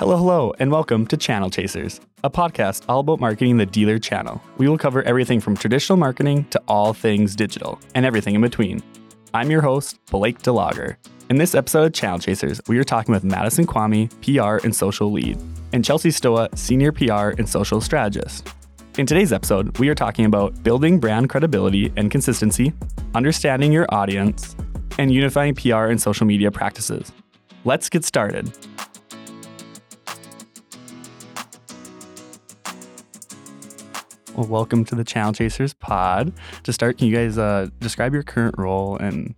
Hello, hello, and welcome to Channel Chasers, a podcast all about marketing the dealer channel. We will cover everything from traditional marketing to all things digital and everything in between. I'm your host, Blake DeLager. In this episode of Channel Chasers, we are talking with Madison Kwame, PR and social lead, and Chelsea Stoa, senior PR and social strategist. In today's episode, we are talking about building brand credibility and consistency, understanding your audience, and unifying PR and social media practices. Let's get started. Well, welcome to the Channel Chasers pod. To start, can you guys uh, describe your current role and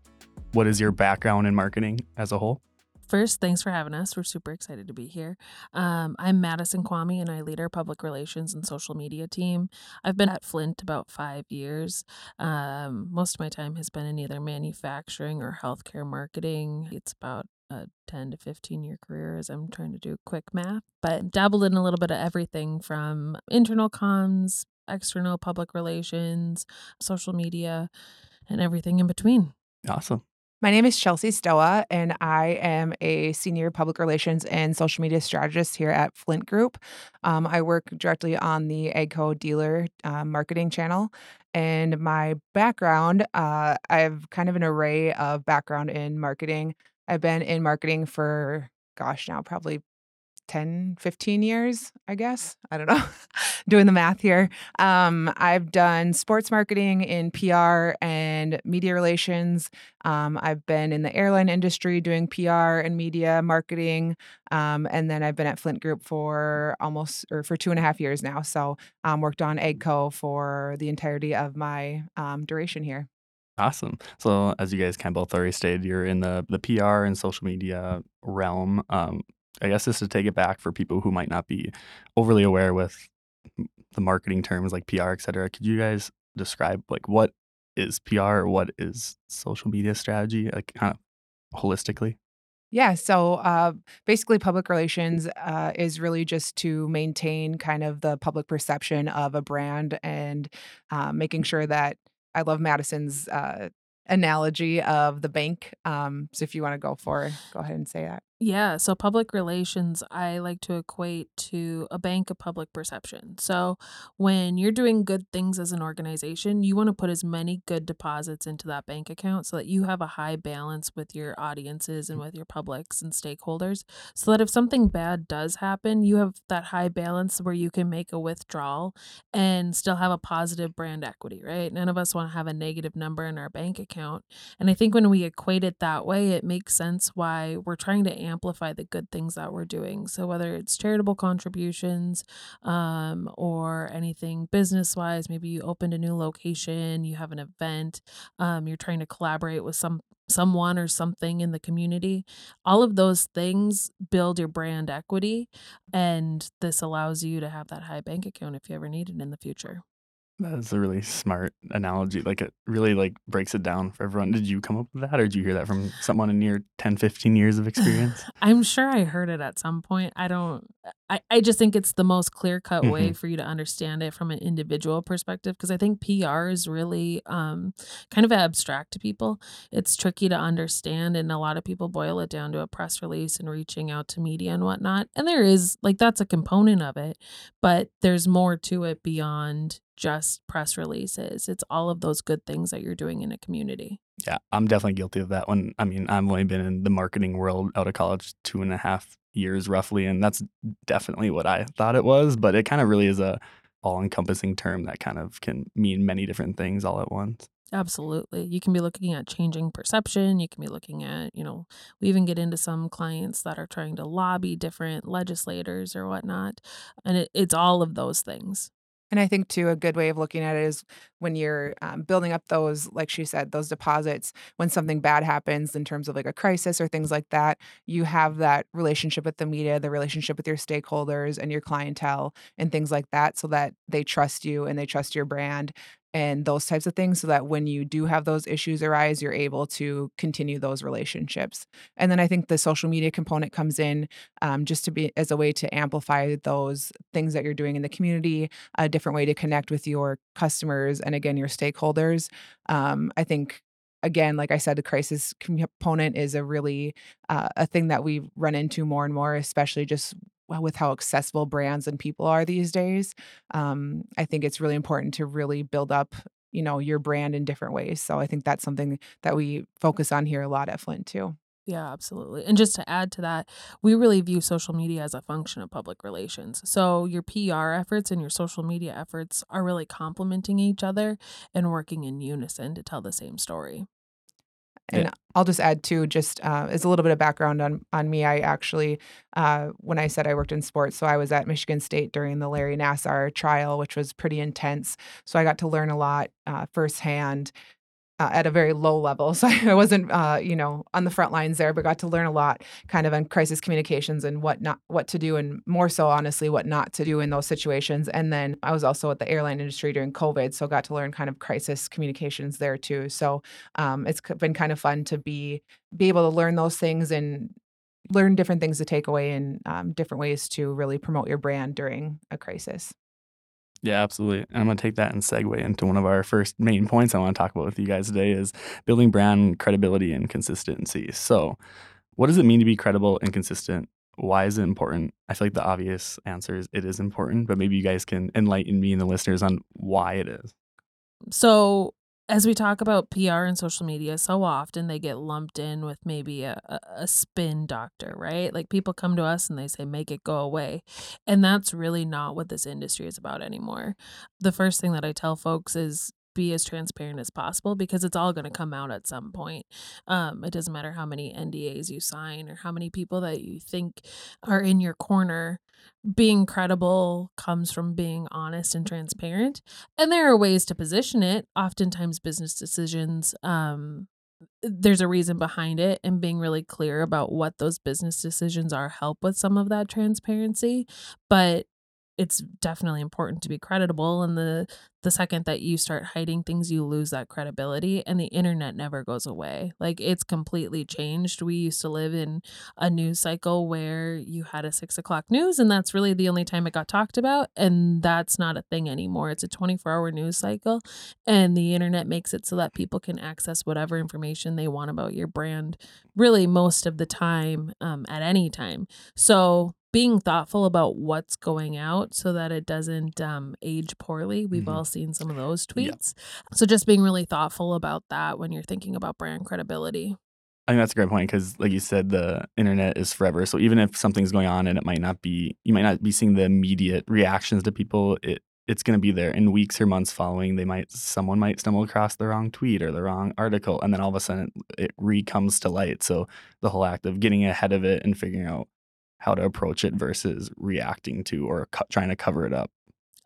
what is your background in marketing as a whole? First, thanks for having us. We're super excited to be here. Um, I'm Madison Kwame, and I lead our public relations and social media team. I've been at Flint about five years. Um, most of my time has been in either manufacturing or healthcare marketing. It's about a 10 to 15 year career as I'm trying to do quick math, but dabbled in a little bit of everything from internal comms, external public relations, social media, and everything in between. Awesome. My name is Chelsea Stoa, and I am a senior public relations and social media strategist here at Flint Group. Um, I work directly on the AGCO dealer uh, marketing channel. And my background, uh, I have kind of an array of background in marketing. I've been in marketing for, gosh, now probably 10, 15 years, I guess. I don't know. Doing the math here. Um, I've done sports marketing in PR and media relations. Um, I've been in the airline industry doing PR and media marketing. Um, and then I've been at Flint Group for almost or for two and a half years now. So um, worked on AGCO for the entirety of my um, duration here. Awesome. So, as you guys kind of both already stated, you're in the the PR and social media realm. Um, I guess just to take it back for people who might not be overly aware with the marketing terms like PR, et cetera, could you guys describe like what is PR or what is social media strategy, like kind of holistically? Yeah, so uh, basically, public relations uh, is really just to maintain kind of the public perception of a brand and uh, making sure that I love Madison's uh, analogy of the bank. Um, so if you want to go for, go ahead and say that. Yeah, so public relations, I like to equate to a bank of public perception. So when you're doing good things as an organization, you want to put as many good deposits into that bank account so that you have a high balance with your audiences and mm. with your publics and stakeholders. So that if something bad does happen, you have that high balance where you can make a withdrawal and still have a positive brand equity, right? None of us want to have a negative number in our bank account. And I think when we equate it that way, it makes sense why we're trying to amplify the good things that we're doing. So whether it's charitable contributions um, or anything business wise, maybe you opened a new location, you have an event, um, you're trying to collaborate with some someone or something in the community all of those things build your brand equity and this allows you to have that high bank account if you ever need it in the future That's a really smart analogy. Like it really like breaks it down for everyone. Did you come up with that or did you hear that from someone in your 10, 15 years of experience? I'm sure I heard it at some point. I don't I, I just think it's the most clear cut way hmm for you to understand it from an individual perspective because I think PR is really um, kind of abstract to people. It's tricky to understand, and a lot of people boil it down to a press release and reaching out to media and whatnot. And there is, like, that's a component of it, but there's more to it beyond just press releases. It's all of those good things that you're doing in a community. Yeah, I'm definitely guilty of that one. I mean, I've only been in the marketing world out of college two and a half years roughly, and that's definitely what I thought it was. But it kind of really is a all-encompassing term that kind of can mean many different things all at once. Absolutely. You can be looking at changing perception. You can be looking at, you know, we even get into some clients that are trying to lobby different legislators or whatnot. And it, it's all of those things. And I think too a good way of looking at it is when you're um, building up those, like she said, those deposits. When something bad happens in terms of like a crisis or things like that, you have that relationship with the media, the relationship with your stakeholders and your clientele, and things like that, so that they trust you and they trust your brand and those types of things so that when you do have those issues arise you're able to continue those relationships. And then i think the social media component comes in um, just to be as a way to amplify those things that you're doing in the community a different way to connect with your customers and again your stakeholders. Um, i think again like i said the crisis component is a really uh, a thing that we run into more and more especially just with how accessible brands and people are these days. Um, I think it's really important to really build up, you know, your brand in different ways. So I think that's something that we focus on here a lot at Flint too. Yeah, absolutely. And just to add to that, we really view social media as a function of public relations. So your PR efforts and your social media efforts are really complementing each other and working in unison to tell the same story. And Yeah. I'll just add too, just uh, as a little bit of background on on me. I actually, uh, when I said I worked in sports, so I was at Michigan State during the Larry Nassar trial, which was pretty intense. So I got to learn a lot uh, firsthand uh, at a very low level. So I wasn't, uh, you know, on the front lines there, but got to learn a lot kind of on crisis communications and what not, what to do, and more so, honestly, what not to do in those situations. And then I was also at the airline industry during COVID, so got to learn kind of crisis communications there too. So um, it's been kind of fun to be be able to learn those things and learn different things to take away and um, different ways to really promote your brand during a crisis. Yeah, absolutely. And I'm going to take that and segue into one of our first main points I want to talk about with you guys today is building brand credibility and consistency. So, what does it mean to be credible and consistent? Why is it important? I feel like the obvious answer is it is important, but maybe you guys can enlighten me and the listeners on why it is. So, as we talk about PR and social media, so often they get lumped in with maybe a, a, spin doctor, right? Like people come to us and they say, make it go away. And that's really not what this industry is about anymore. The first thing that I tell folks is be as transparent as possible because it's all going to come out at some point. Um, it doesn't matter how many NDAs you sign or how many people that you think are in your corner. Being credible comes from being honest and transparent and there are ways to position it oftentimes business decisions um there's a reason behind it and being really clear about what those business decisions are help with some of that transparency but it's definitely important to be credible and the the second that you start hiding things you lose that credibility and the internet never goes away. Like it's completely changed. We used to live in a news cycle where you had a six o'clock news and that's really the only time it got talked about and that's not a thing anymore. It's a 24 hour news cycle and the internet makes it so that people can access whatever information they want about your brand really most of the time um, at any time. So being thoughtful about what's going out so that it doesn't um, age poorly. We've Mhm. all seen some of those Yeah. tweets. So just being really thoughtful about that when you're thinking about brand credibility. I think that's a great point because, like you said, the internet is forever. So even if something's going on and it might not be, you might not be seeing the immediate reactions to people. It it's going to be there in weeks or months following. They might someone might stumble across the wrong tweet or the wrong article, and then all of a sudden it re comes to light. So the whole act of getting ahead of it and figuring out how to approach it versus reacting to or co- trying to cover it up.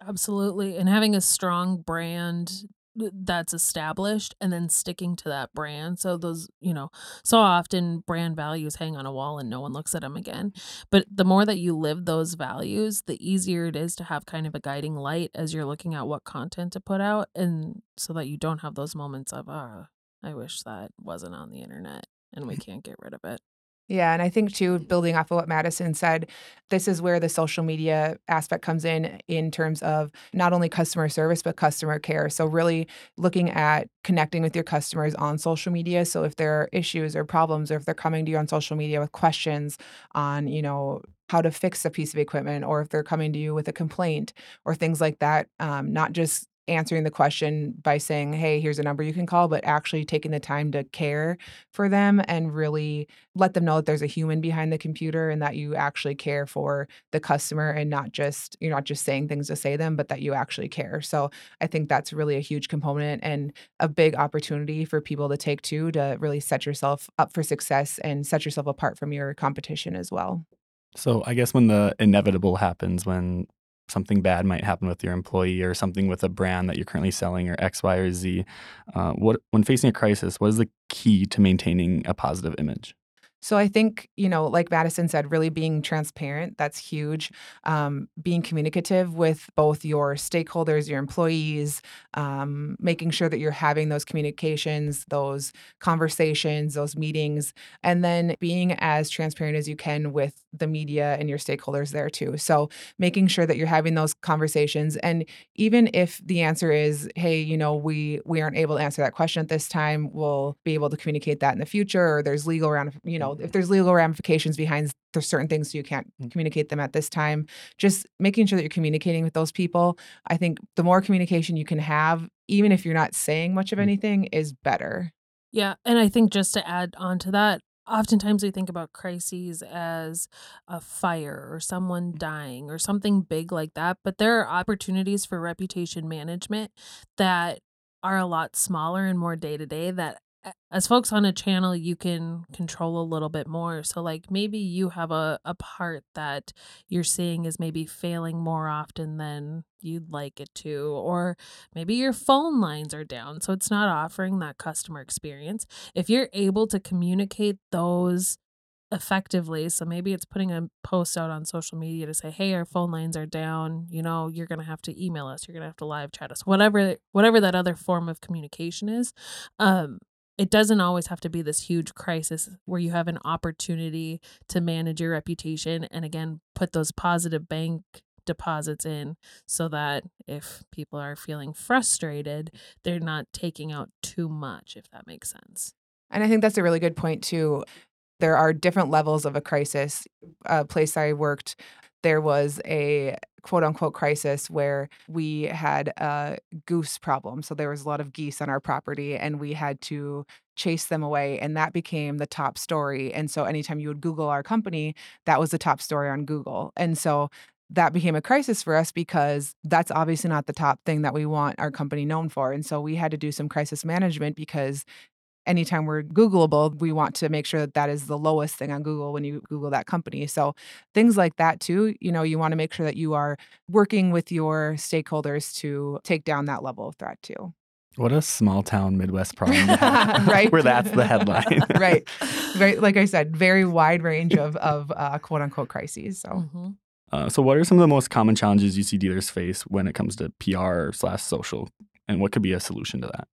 Absolutely. And having a strong brand that's established and then sticking to that brand. So those, you know, so often brand values hang on a wall and no one looks at them again. But the more that you live those values, the easier it is to have kind of a guiding light as you're looking at what content to put out and so that you don't have those moments of, ah, I wish that wasn't on the internet and we can't get rid of it. Yeah, and I think too, building off of what Madison said, this is where the social media aspect comes in, in terms of not only customer service, but customer care. So, really looking at connecting with your customers on social media. So, if there are issues or problems, or if they're coming to you on social media with questions on, you know, how to fix a piece of equipment, or if they're coming to you with a complaint or things like that, um, not just answering the question by saying, hey, here's a number you can call, but actually taking the time to care for them and really let them know that there's a human behind the computer and that you actually care for the customer and not just you're not just saying things to say them but that you actually care. So i think that's really a huge component and a big opportunity for people to take too to really set yourself up for success and set yourself apart from your competition as well. So I guess when the inevitable happens, when something bad might happen with your employee or something with a brand that you're currently selling or X, Y, or Z, uh, what when facing a crisis, what is the key to maintaining a positive image? So I think, you know, like Madison said, really being transparent, that's huge. Um, being communicative with both your stakeholders, your employees, um, making sure that you're having those communications, those conversations, those meetings, and then being as transparent as you can with the media and your stakeholders there too. So making sure that you're having those conversations. And even if the answer is, hey, you know, we we aren't able to answer that question at this time, we'll be able to communicate that in the future, or there's legal around, you know, know, if there's legal ramifications behind there's certain things you can't Mm. communicate them at this time. Just making sure that you're communicating with those people. I think the more communication you can have, even if you're not saying much of Mm. anything, is better. Yeah, and I think just to add on to that, oftentimes we think about crises as a fire or someone dying or something big like that, but there are opportunities for reputation management that are a lot smaller and more day to day that a- as folks on a channel you can control a little bit more. So like maybe you have a, a part that you're seeing is maybe failing more often than you'd like it to or maybe your phone lines are down so it's not offering that customer experience. If you're able to communicate those effectively so maybe it's putting a post out on social media to say hey our phone lines are down. You know you're going to have to email us. You're going to have to live chat us whatever whatever that other form of communication is um it doesn't always have to be this huge crisis where you have an opportunity to manage your reputation and again put those positive bank deposits in so that if people are feeling frustrated they're not taking out too much if that makes sense And I think that's a really good point too. There are different levels of a crisis. A place I worked, there was a quote unquote crisis where we had a goose problem. So there was a lot of geese on our property and we had to chase them away. And that became the top story. And so anytime you would Google our company, that was the top story on Google. And so that became a crisis for us because that's obviously not the top thing that we want our company known for. And so we had to do some crisis management because anytime we're Googleable, we want to make sure that that is the lowest thing on Google when you Google that company. So things like that too, you know, you want to make sure that you are working with your stakeholders to take down that level of threat too. What a small town Midwest problem, Right. Where that's the headline, right. Very, like I said, very wide range of of uh, quote unquote crises. So. Mhm. Uh, so, what are some of the most common challenges you see dealers face when it comes to PR slash social, and what could be a solution to that?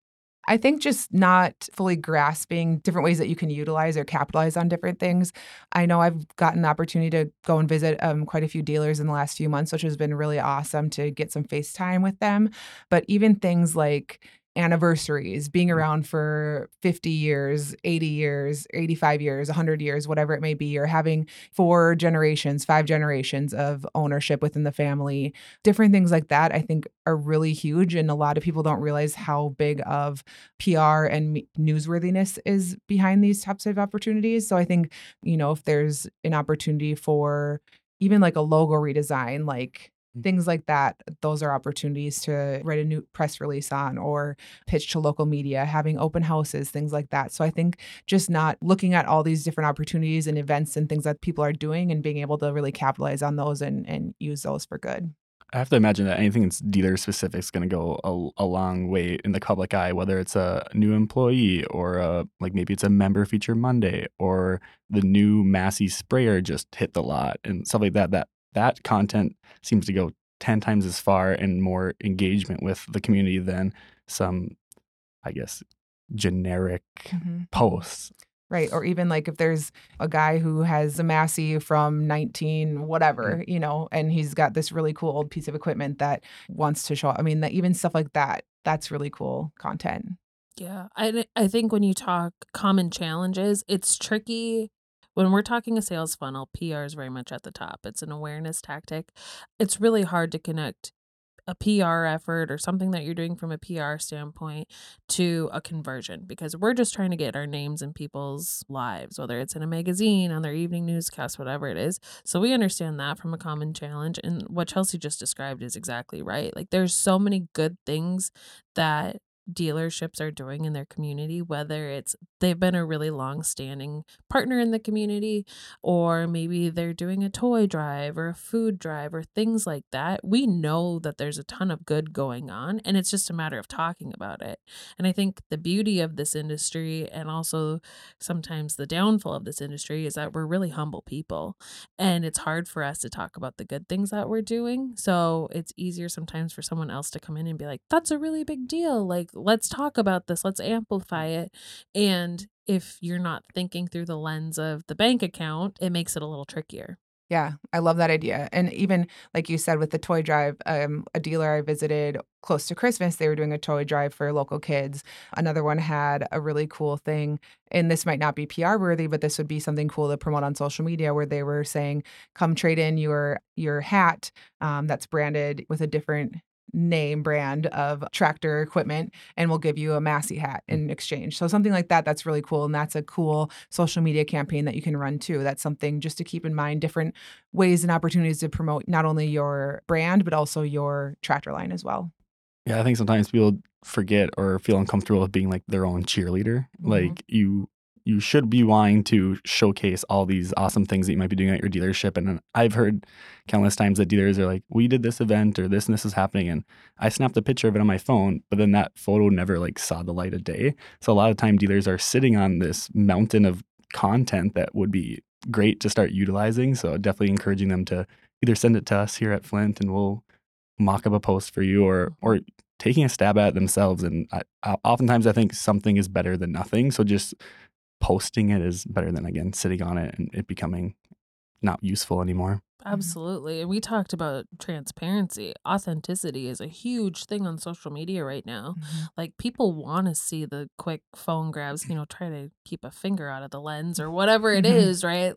I think just not fully grasping different ways that you can utilize or capitalize on different things. I know I've gotten the opportunity to go and visit um, quite a few dealers in the last few months, which has been really awesome to get some FaceTime with them. But even things like anniversaries, being around for 50 years, 80 years, 85 years, 100 years, whatever it may be, or having four generations, five generations of ownership within the family, different things like that, I think are really huge. And a lot of people don't realize how big of PR and newsworthiness is behind these types of opportunities. So I think, you know, if there's an opportunity for even like a logo redesign, like Mm. Mm. things like that, those are opportunities to write a new press release on or pitch to local media, having open houses, things like that. So I think just not looking at all these different opportunities and events and things that people are doing and being able to really capitalize on those and, and use those for good. I have to imagine that anything that's dealer specific is going to go a, a long way in the public eye, whether it's a new employee or a, like maybe it's a member feature Monday or the new Massey sprayer just hit the lot and stuff like that. That that content seems to go ten times as far and more engagement with the community than some, I guess, generic mm-hmm. posts. Right. Or even like if there's a guy who has a Massey from 19 whatever, mm. you know, and he's got this really cool old piece of equipment that wants to show I mean, that even stuff like that, that's really cool content. Yeah, I I think when you talk common challenges, it's tricky. When we're talking a sales funnel, PR is very much at the top. It's an awareness tactic. It's really hard to connect a PR effort or something that you're doing from a PR standpoint to a conversion because we're just trying to get our names in people's lives, whether it's in a magazine, on their evening newscast, whatever it is. So we understand that from a common challenge. And what Chelsea just described is exactly right. Like there's so many good things that dealerships are doing in their community, whether it's they've been a really long standing partner in the community, or maybe they're doing a toy drive or a food drive or things like that. We know that there's a ton of good going on, and it's just a matter of talking about it. And I think the beauty of this industry, and also sometimes the downfall of this industry, is that we're really humble people. And it's hard for us to talk about the good things that we're doing. So it's easier sometimes for someone else to come in and be like, that's a really big deal. Like, let's talk about this, let's amplify it. And if you're not thinking through the lens of the bank account, it makes it a little trickier. Yeah, I love that idea. And even like you said with the toy drive, um, a dealer I visited close to Christmas, they were doing a toy drive for local kids. Another one had a really cool thing, and this might not be PR worthy, but this would be something cool to promote on social media where they were saying, "Come trade in your your hat um, that's branded with a different name brand of tractor equipment and we'll give you a Massey hat in exchange. So something like that that's really cool and that's a cool social media campaign that you can run too. That's something just to keep in mind different ways and opportunities to promote not only your brand but also your tractor line as well. Yeah, I think sometimes people forget or feel uncomfortable with being like their own cheerleader. Mhm. Like you you should be wanting to showcase all these awesome things that you might be doing at your dealership. And I've heard countless times that dealers are like, "We did this event or this and this is happening," and I snapped a picture of it on my phone, but then that photo never like saw the light of day. So a lot of time dealers are sitting on this mountain of content that would be great to start utilizing. So definitely encouraging them to either send it to us here at Flint and we'll mock up a post for you or or taking a stab at themselves and I, oftentimes i think something is better than nothing so just posting it is better than again sitting on it and it becoming not useful anymore Absolutely. And we talked about transparency. Authenticity is a huge thing on social media right now. Like people want to see the quick phone grabs, you know, try to keep a finger out of the lens or whatever it Mhm. is, right?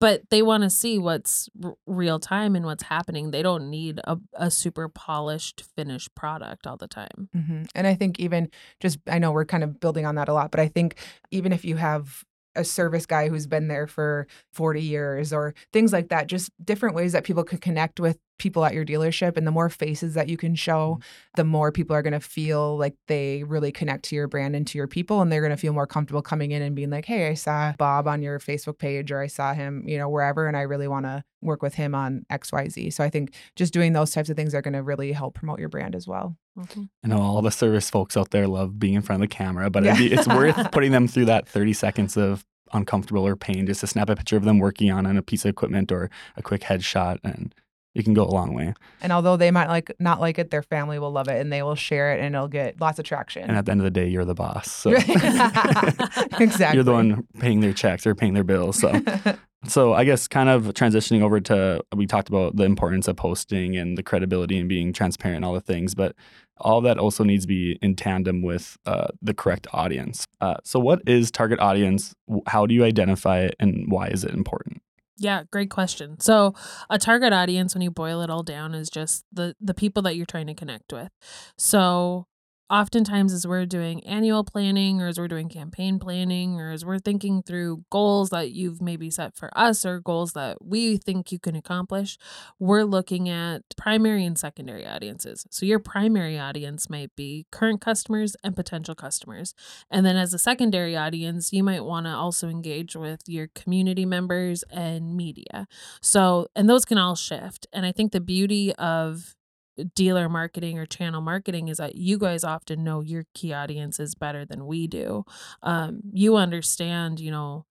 But they want to see what's r- real time and what's happening. They don't need a, a super polished finished product all the time. hmm And I think even just, I know we're kind of building on that a lot, but I think even if you have a service guy who's been there for 40 years or things like that, just different ways that people could connect with people at your dealership. And the more faces that you can show, mm-hmm. the more people are going to feel like they really connect to your brand and to your people. And they're going to feel more comfortable coming in and being like, hey, I saw Bob on your Facebook page or I saw him, you know, wherever. And I really want to work with him on XYZ. So I think just doing those types of things are going to really help promote your brand as well. Mhm. i know all the service folks out there love being in front of the camera but Yeah. it'd be, it's worth putting them through that 30 seconds of uncomfortable or pain just to snap a picture of them working on, on a piece of equipment or a quick headshot and it can go a long way And although they might like not like it, their family will love it and they will share it and it'll get lots of traction. and at the end of the day you're the boss so exactly. you're the one paying their checks or paying their bills so So I guess kind of transitioning over to we talked about the importance of posting and the credibility and being transparent and all the things, but all that also needs to be in tandem with uh, the correct audience. Uh, so what is target audience? How do you identify it, and why is it important? Yeah, great question. So, a target audience when you boil it all down is just the the people that you're trying to connect with. So, oftentimes as we're doing annual planning or as we're doing campaign planning or as we're thinking through goals that you've maybe set for us or goals that we think you can accomplish, we're looking at primary and secondary audiences. So, your primary audience might be current customers and potential customers. And then as a secondary audience, you might want to also engage with your community members and media. So, and those can all shift. And I think the beauty of dealer marketing or channel marketing is that you guys often know your key audiences better than we do. Um, you understand, you know,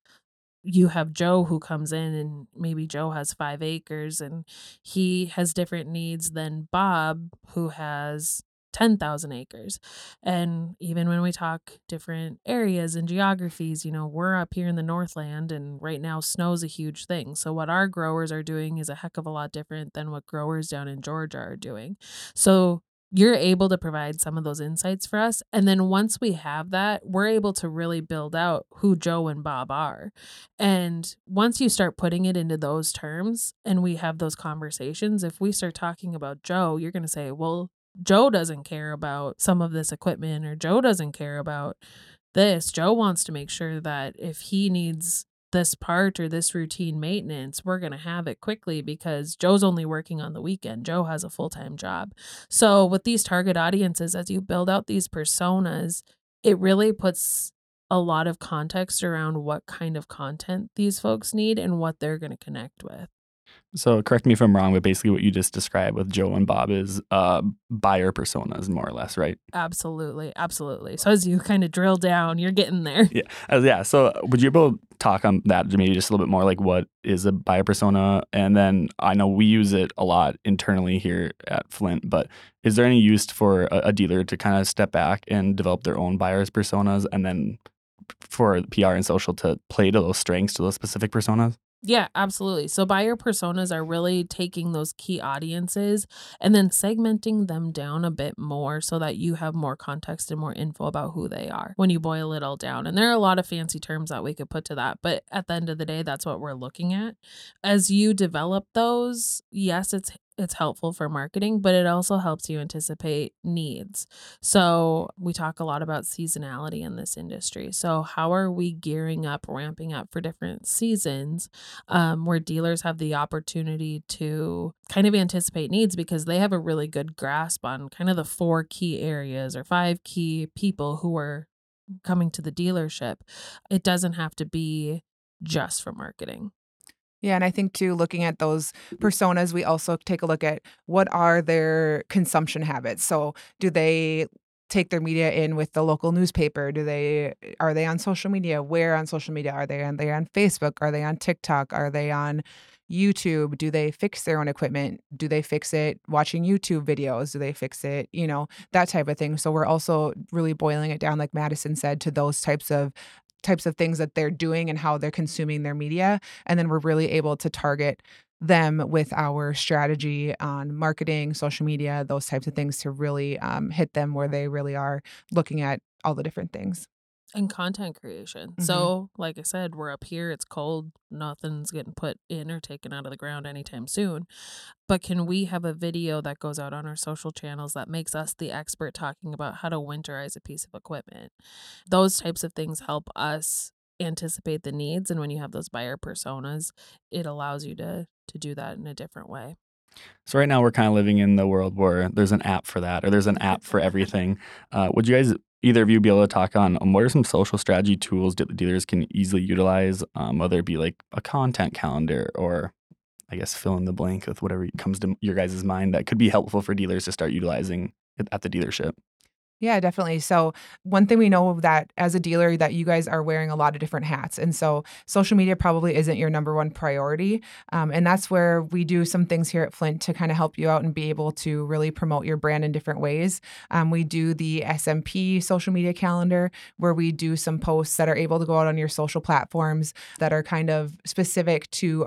you have Joe who comes in and maybe Joe has five acres and he has different needs than Bob who has 10,000 acres. And even when we talk different areas and geographies, you know, we're up here in the Northland and right now snow's a huge thing. So what our growers are doing is a heck of a lot different than what growers down in Georgia are doing. So you're able to provide some of those insights for us. And then once we have that, we're able to really build out who Joe and Bob are. And once you start putting it into those terms and we have those conversations, if we start talking about Joe, you're going to say, well, Joe doesn't care about some of this equipment or Joe doesn't care about this. Joe wants to make sure that if he needs this part or this routine maintenance, we're going to have it quickly because Joe's only working on the weekend. Joe has a full time job. So, with these target audiences, as you build out these personas, it really puts a lot of context around what kind of content these folks need and what they're going to connect with. So correct me if I'm wrong, but basically what you just described with Joe and Bob is uh, buyer personas, more or less, right? Absolutely. Absolutely. So, as you kind of drill down, you're getting there. Yeah, uh, yeah. So would you be able to talk on that maybe just a little bit more, like what is a buyer persona? And then I know we use it a lot internally here at Flint, but is there any use for a, a dealer to kind of step back and develop their own buyers personas, and then for PR and social to play to those strengths to those specific personas? Yeah, absolutely. So buyer personas are really taking those key audiences and then segmenting them down a bit more so that you have more context and more info about who they are when you boil it all down. And there are a lot of fancy terms that we could put to that, but at the end of the day, that's what we're looking at. As you develop those, yes, it's it's helpful for marketing, but it also helps you anticipate needs. So, we talk a lot about seasonality in this industry. So, how are we gearing up, ramping up for different seasons um, where dealers have the opportunity to kind of anticipate needs because they have a really good grasp on kind of the four key areas or five key people who are coming to the dealership? It doesn't have to be just for marketing. Yeah, and I think too, looking at those personas, we also take a look at what are their consumption habits. So, do they take their media in with the local newspaper? Do they are they on social media? Where on social media are they? Are they on Facebook? Are they on TikTok? Are they on YouTube? Do they fix their own equipment? Do they fix it watching YouTube videos? Do they fix it, you know, that type of thing. So we're also really boiling it down like Madison said to those types of types of things that they're doing and how they're consuming their media. And then we're really able to target them with our strategy on marketing, social media, those types of things to really um, hit them where they really are looking at all the different things and content creation. hmm So, like I said, we're up here, it's cold, nothing's getting put in or taken out of the ground anytime soon. But can we have a video that goes out on our social channels that makes us the expert talking about how to winterize a piece of equipment? Those types of things help us anticipate the needs and when you have those buyer personas, it allows you to to do that in a different way. So right now we're kind of living in the world where there's an app for that, or there's an app for everything. Uh, would you guys, either of you, be able to talk on um, what are some social strategy tools that dealers can easily utilize, um, whether it be like a content calendar or I guess fill in the blank with whatever comes to your guys' mind that could be helpful for dealers to start utilizing at the dealership. Yeah, definitely. So, one thing we know that as a dealer that you guys are wearing a lot of different hats. And so social media probably isn't your number one priority. Um, and that's where we do some things here at Flint to kind of help you out and be able to really promote your brand in different ways. Um, we do the SMP social media calendar where we do some posts that are able to go out on your social platforms that are kind of specific to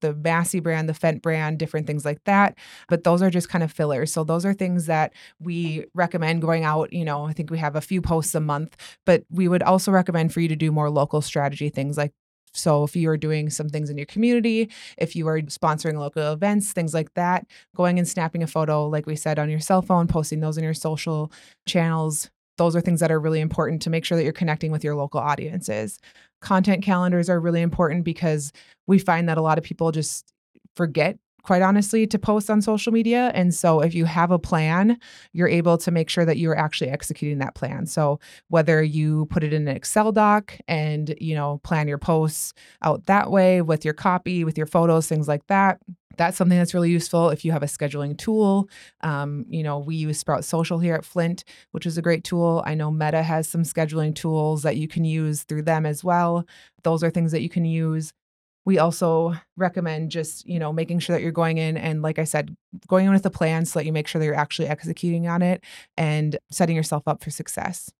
the Massey brand, the Fendt brand, different things like that. But those are just kind of fillers. So those are things that we recommend going out. You know, I think we have a few posts a month, but we would also recommend for you to do more local strategy things like so if you are doing some things in your community, if you are sponsoring local events, things like that, going and snapping a photo, like we said, on your cell phone, posting those in your social channels, those are things that are really important to make sure that you're connecting with your local audiences. Content calendars are really important because we find that a lot of people just forget quite honestly to post on social media and so if you have a plan you're able to make sure that you're actually executing that plan so whether you put it in an excel doc and you know plan your posts out that way with your copy with your photos things like that that's something that's really useful if you have a scheduling tool. Um, you know, we use Sprout Social here at Flint, which is a great tool. I know Meta has some scheduling tools that you can use through them as well. Those are things that you can use. We also recommend just, you know, making sure that you're going in and like I said, going in with a plan so that you make sure that you're actually executing on it and setting yourself up for success.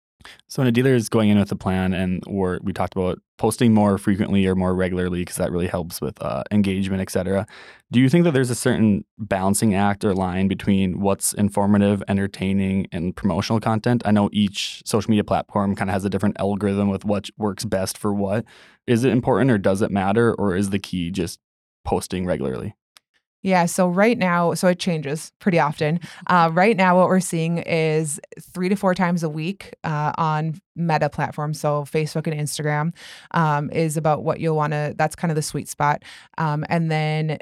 So when a dealer is going in with a plan, and or we talked about posting more frequently or more regularly because that really helps with uh, engagement, et cetera. Do you think that there's a certain balancing act or line between what's informative, entertaining, and promotional content? I know each social media platform kind of has a different algorithm with what works best for what. Is it important or does it matter, or is the key just posting regularly? Yeah, so right now, so it changes pretty often. Uh, right now, what we're seeing is three to four times a week uh, on Meta platforms, so Facebook and Instagram, um, is about what you'll want to. That's kind of the sweet spot. Um, and then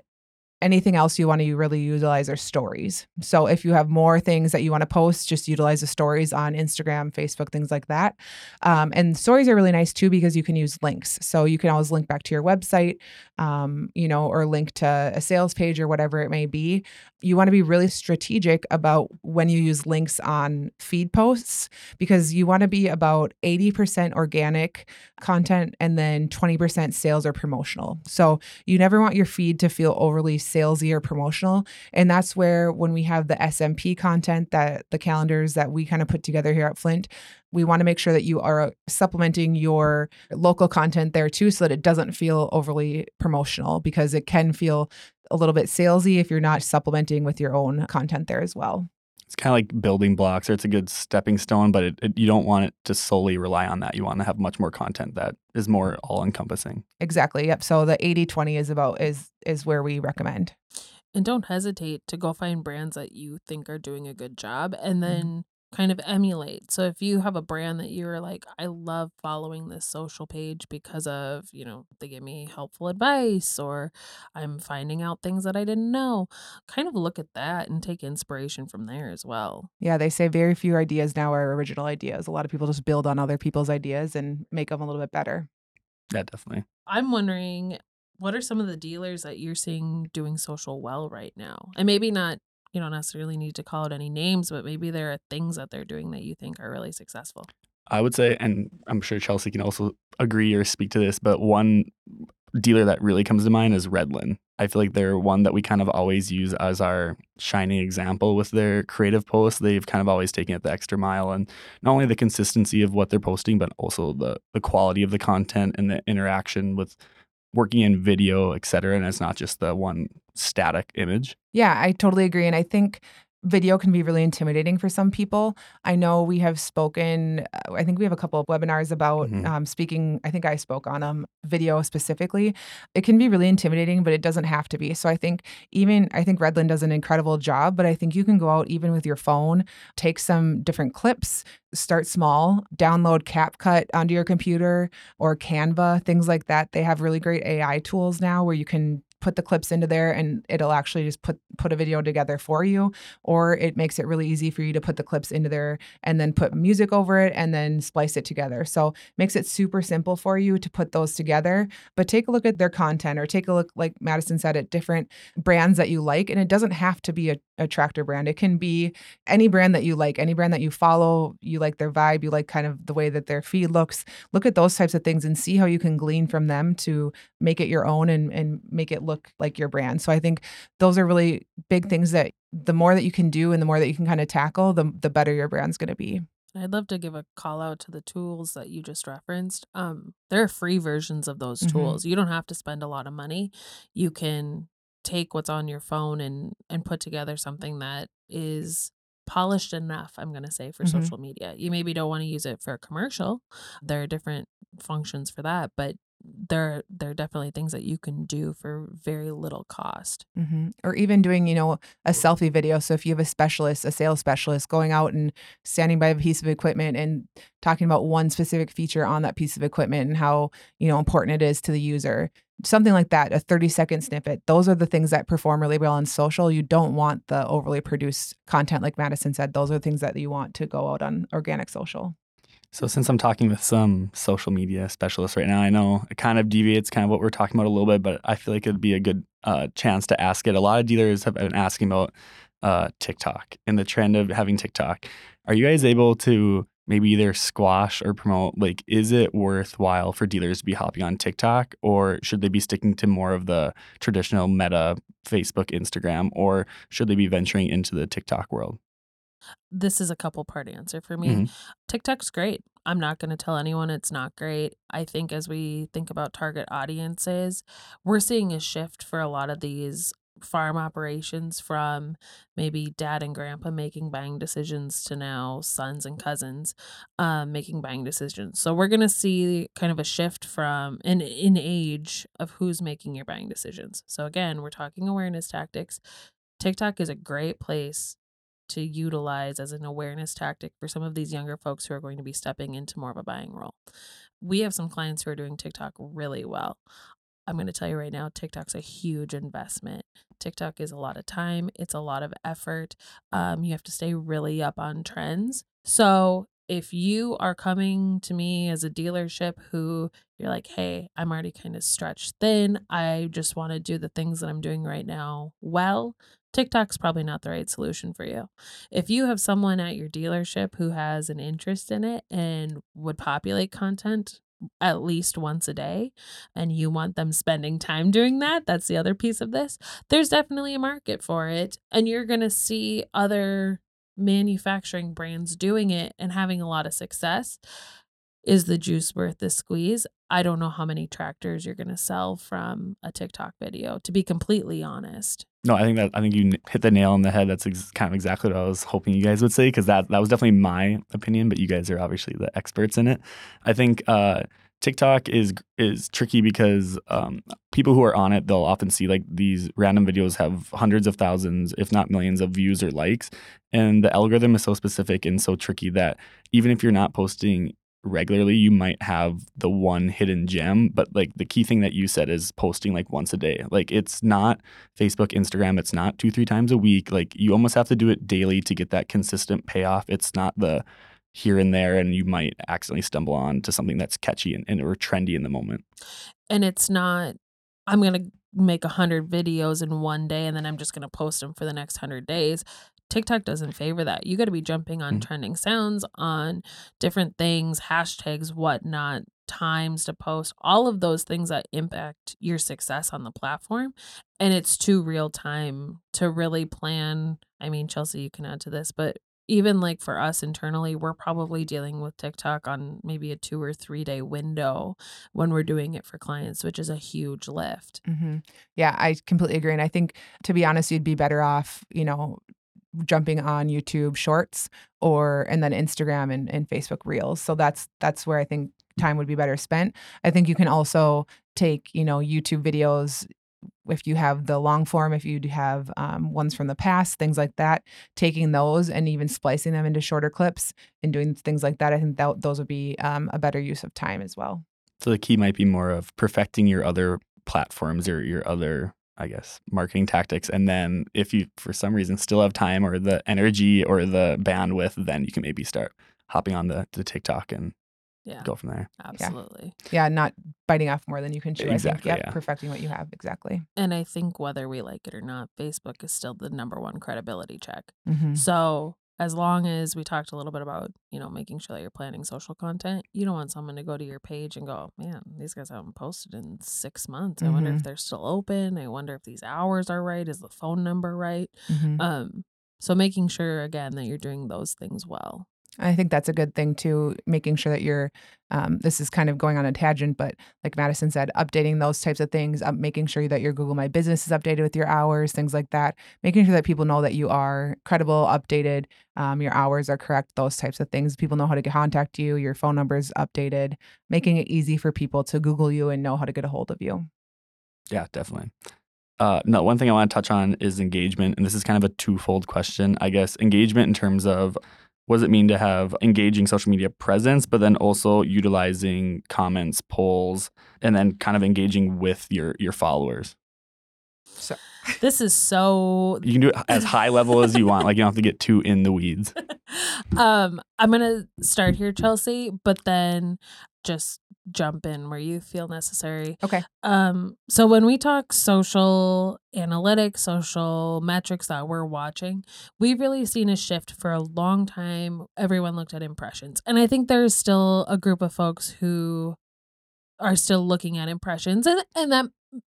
anything else you want to really utilize are stories. So if you have more things that you want to post, just utilize the stories on Instagram, Facebook, things like that. Um, and stories are really nice too because you can use links. So you can always link back to your website, um, you know, or link to a sales page or whatever it may be. You want to be really strategic about when you use links on feed posts because you want to be about 80% organic content and then 20% sales or promotional. So you never want your feed to feel overly salesy or promotional. And that's where when we have the SMP content that the calendars that we kind of put together here at Flint, we want to make sure that you are uh, supplementing your local content there too so that it doesn't feel overly promotional because it can feel a little bit salesy if you're not supplementing with your own content there as well. It's kind of like building blocks, or it's a good stepping stone, but it, it, you don't want it to solely rely on that. You want to have much more content that is more all encompassing. Exactly. Yep. So the 80 20 is about is is where we recommend. And don't hesitate to go find brands that you think are doing a good job and Mhm. then kind of emulate. So if you have a brand that you're like, I love following this social page because of, you know, they give me helpful advice or I'm finding out things that I didn't know, kind of look at that and take inspiration from there as well. Yeah, they say very few ideas now are original ideas. A lot of people just build on other people's ideas and make them a little bit better. Yeah, definitely. I'm wondering what are some of the dealers that you're seeing doing social well right now? And maybe not, you don't necessarily need to call out any names, but maybe there are things that they're doing that you think are really successful. I would say, and I'm sure Chelsea can also agree or speak to this, but one dealer that really comes to mind is Redland. I feel like they're one that we kind of always use as our shining example with their creative posts. They've kind of always taken it the extra mile and not only the consistency of what they're posting, but also the the quality of the content and the interaction with working in video, et cetera. And it's not just the one static image. Yeah, I totally agree. And I think video can be really intimidating for some people. I know we have spoken, uh, I think we have a couple of webinars about Mhm. um, speaking. I think I spoke on them, video specifically. It can be really intimidating, but it doesn't have to be. So I think even, I think Redland does an incredible job, but I think you can go out even with your phone, take some different clips, start small, download CapCut onto your computer or Canva, things like that. They have really great AI tools now where you can put the clips into there and it'll actually just put put a video together for you. Or it makes it really easy for you to put the clips into there and then put music over it and then splice it together. So makes it super simple for you to put those together. But take a look at their content or take a look like madison said at different brands that you like. And it doesn't have to be a, a tractor brand. It can be any brand that you like any brand that you follow you like their vibe you like kind of the way that their feed looks. Look at those types of things and see how you can glean from them to make it your own and, and make it look like your brand. So I think those are really big things that the more that you can do and the more that you can kind of tackle, the the better your brand's going to be. I'd love to give a call out to the tools that you just referenced. Um, there are free versions of those Mhm. tools. You don't have to spend a lot of money. You can take what's on your phone and and put together something that is polished enough, I'm going to say, for Mhm. social media. You maybe don't want to use it for a commercial. There are different functions for that, but there there are definitely things that you can do for very little cost. hmm Or even doing, you know, a selfie video. So if you have a specialist, a sales specialist going out and standing by a piece of equipment and talking about one specific feature on that piece of equipment and how, you know, important it is to the user. Something like that, a 30 second snippet. Those are the things that perform really well on social. You don't want the overly produced content, like Madison said. Those are things that you want to go out on organic social. So since I'm talking with some social media specialists right now, I know it kind of deviates kind of what we're talking about a little bit, but I feel like it'd be a good uh, chance to ask it. A lot of dealers have been asking about uh, TikTok and the trend of having TikTok. Are you guys able to maybe either squash or promote? Like, is it worthwhile for dealers to be hopping on TikTok, or should they be sticking to more of the traditional Meta, Facebook, Instagram, or should they be venturing into the TikTok world? This is a couple part answer for me. Mhm. TikTok's great. I'm not going to tell anyone it's not great. I think as we think about target audiences, we're seeing a shift for a lot of these farm operations from maybe dad and grandpa making buying decisions to now sons and cousins um, making buying decisions. So we're going to see kind of a shift from in in age of who's making your buying decisions. So again, we're talking awareness tactics. TikTok is a great place to utilize as an awareness tactic for some of these younger folks who are going to be stepping into more of a buying role. We have some clients who are doing TikTok really well. I'm going to tell you right now, TikTok's a huge investment. TikTok is a lot of time, it's a lot of effort. Um, you have to stay really up on trends. So, if you are coming to me as a dealership who you're like, hey, I'm already kind of stretched thin, I just want to do the things that I'm doing right now well, TikTok's probably not the right solution for you. If you have someone at your dealership who has an interest in it and would populate content at least once a day and you want them spending time doing that, that's the other piece of this. There's definitely a market for it. And you're going to see other manufacturing brands doing it and having a lot of success. Is the juice worth the squeeze? I don't know how many tractors you're going to sell from a TikTok video, to be completely honest. No, I think that I think you hit the nail on the head. That's ex- kind of exactly what I was hoping you guys would say because that that was definitely my opinion. But you guys are obviously the experts in it. I think uh, TikTok is is tricky because um, people who are on it they'll often see like these random videos have hundreds of thousands, if not millions, of views or likes, and the algorithm is so specific and so tricky that even if you're not posting regularly, you might have the one hidden gem. But like the key thing that you said is posting like once a day. Like it's not Facebook, Instagram, it's not two, three times a week. Like you almost have to do it daily to get that consistent payoff. It's not the here and there and you might accidentally stumble on to something that's catchy and, and or trendy in the moment. And it's not, I'm going to make a hundred videos in one day and then I'm just going to post them for the next hundred days. TikTok doesn't favor that. You got to be jumping on mm-hmm. trending sounds, on different things, hashtags, whatnot, times to post, all of those things that impact your success on the platform. And it's too real time to really plan. I mean, Chelsea, you can add to this, but even like for us internally, we're probably dealing with TikTok on maybe a two or three day window when we're doing it for clients, which is a huge lift. Mm-hmm. Yeah, I completely agree. And I think, to be honest, you'd be better off, you know, jumping on YouTube Shorts or and then Instagram and, and Facebook Reels. So that's that's where I think time would be better spent. I think you can also take you know YouTube videos if you have the long form, if you have um, ones from the past, things like that, taking those and even splicing them into shorter clips and doing things like that, I think that those would be um, a better use of time as well. So the key might be more of perfecting your other platforms or your other I guess, marketing tactics. And then if you, for some reason, still have time or the energy or the bandwidth, then you can maybe start hopping on the, the TikTok and yeah. go from there. Absolutely. Yeah. yeah. not biting off more than you can chew. Exactly. I think, yeah, perfecting what you have. Exactly. And I think whether we like it or not, Facebook is still the number one credibility check. Mm-hmm. So as long as we talked a little bit about you know making sure that you're planning social content you don't want someone to go to your page and go man these guys haven't posted in six months i mm-hmm. wonder if mm-hmm. they're still open i wonder if these hours are right is the phone number right mm-hmm. um so making sure again that you're doing those things well I think that's a good thing too, making sure that you're, um, this is kind of going on a tangent, but like Madison said, updating those types of things, making sure that your Google My Business is updated with your hours, things like that, making sure that people know that you are credible, updated, um, your hours are correct, those types of things. People know how to contact you, your phone number is updated, making it easy for people to Google you and know how to get a hold of you. Yeah, definitely. Uh, no, one thing I want to touch on is engagement. And this is kind of a twofold question, I guess. Engagement in terms of what does it mean to have engaging social media presence, but then also utilizing comments, polls, and then kind of engaging with your your followers? So this is so you can do it as high level as you want. Like you don't have to get too in the weeds. um, I'm gonna start here, Chelsea, but then just jump in where you feel necessary. Okay. Um, so when we talk social analytics, social metrics that we're watching, we've really seen a shift for a long time. Everyone looked at impressions. And I think there's still a group of folks who are still looking at impressions and and that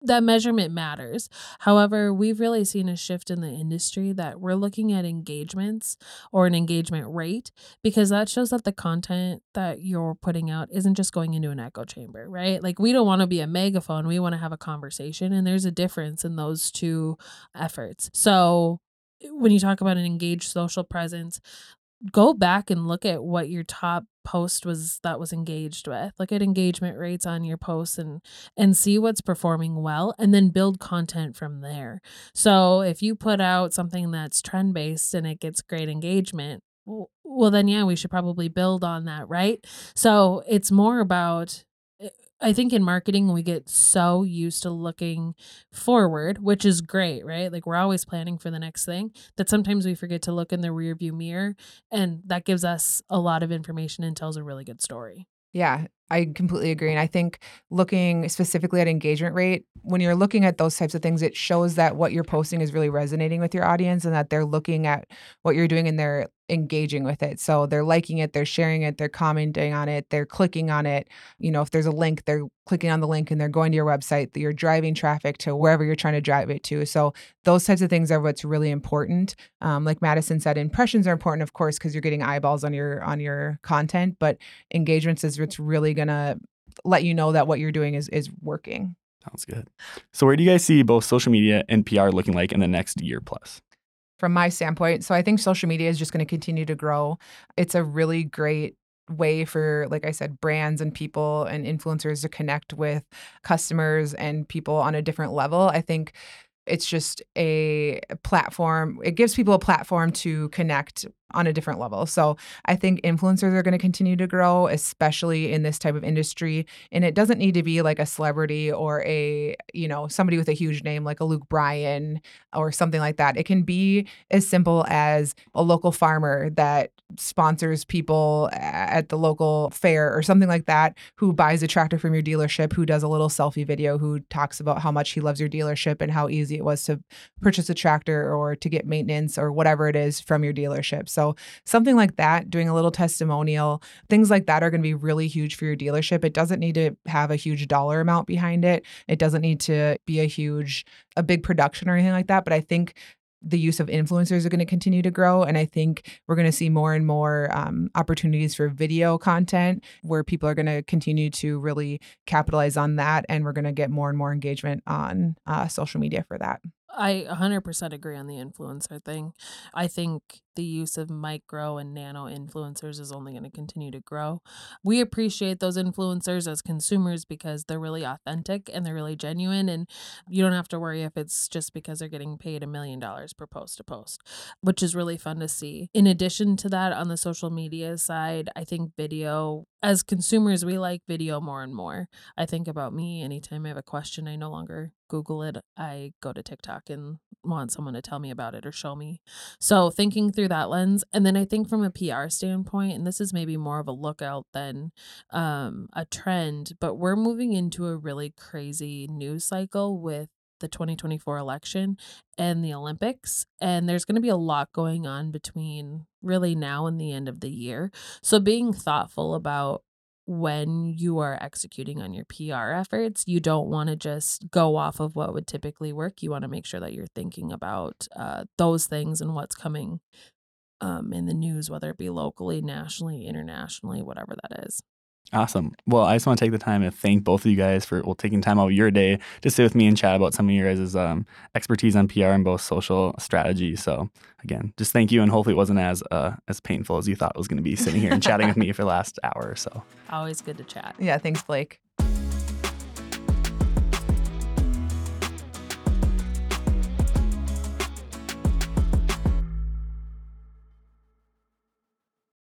that measurement matters. However, we've really seen a shift in the industry that we're looking at engagements or an engagement rate because that shows that the content that you're putting out isn't just going into an echo chamber, right? Like we don't want to be a megaphone, we want to have a conversation and there's a difference in those two efforts. So, when you talk about an engaged social presence, go back and look at what your top post was that was engaged with look at engagement rates on your posts and and see what's performing well and then build content from there. So if you put out something that's trend based and it gets great engagement well then yeah we should probably build on that right? So it's more about I think in marketing, we get so used to looking forward, which is great, right? Like we're always planning for the next thing that sometimes we forget to look in the rear view mirror. And that gives us a lot of information and tells a really good story. Yeah, I completely agree. And I think looking specifically at engagement rate, when you're looking at those types of things, it shows that what you're posting is really resonating with your audience and that they're looking at what you're doing and they're engaging with it. So they're liking it, they're sharing it, they're commenting on it, they're clicking on it. You know, if there's a link, they're clicking on the link and they're going to your website, you're driving traffic to wherever you're trying to drive it to. So those types of things are what's really important. Um, like Madison said, impressions are important, of course, because you're getting eyeballs on your on your content, but engagements is what's really gonna let you know that what you're doing is is working. Sounds good. So, where do you guys see both social media and PR looking like in the next year plus? From my standpoint, so I think social media is just going to continue to grow. It's a really great way for like i said brands and people and influencers to connect with customers and people on a different level i think it's just a platform it gives people a platform to connect on a different level. So I think influencers are going to continue to grow, especially in this type of industry. And it doesn't need to be like a celebrity or a, you know, somebody with a huge name like a Luke Bryan or something like that. It can be as simple as a local farmer that sponsors people at the local fair or something like that who buys a tractor from your dealership, who does a little selfie video, who talks about how much he loves your dealership and how easy it was to purchase a tractor or to get maintenance or whatever it is from your dealership. So something like that, doing a little testimonial, things like that are going to be really huge for your dealership. It doesn't need to have a huge dollar amount behind it. It doesn't need to be a huge a big production or anything like that, but I think the use of influencers are going to continue to grow. And I think we're going to see more and more um, opportunities for video content where people are going to continue to really capitalize on that. And we're going to get more and more engagement on uh, social media for that. I 100% agree on the influencer thing. I think the use of micro and nano influencers is only going to continue to grow. We appreciate those influencers as consumers because they're really authentic and they're really genuine. And you don't have to worry if it's just because they're getting paid a million dollars per post to post, which is really fun to see. In addition to that, on the social media side, I think video, as consumers, we like video more and more. I think about me anytime I have a question, I no longer Google it. I go to TikTok and want someone to tell me about it or show me. So thinking through that lens, and then I think from a PR standpoint, and this is maybe more of a lookout than um, a trend, but we're moving into a really crazy news cycle with the 2024 election and the Olympics. And there's going to be a lot going on between really now and the end of the year. So being thoughtful about when you are executing on your PR efforts, you don't want to just go off of what would typically work. You want to make sure that you're thinking about uh, those things and what's coming um, in the news, whether it be locally, nationally, internationally, whatever that is. Awesome. Well, I just want to take the time to thank both of you guys for well taking time out of your day to sit with me and chat about some of your guys' um, expertise on PR and both social strategy. So again, just thank you, and hopefully it wasn't as uh, as painful as you thought it was going to be sitting here and chatting with me for the last hour or so. Always good to chat. Yeah, thanks, Blake.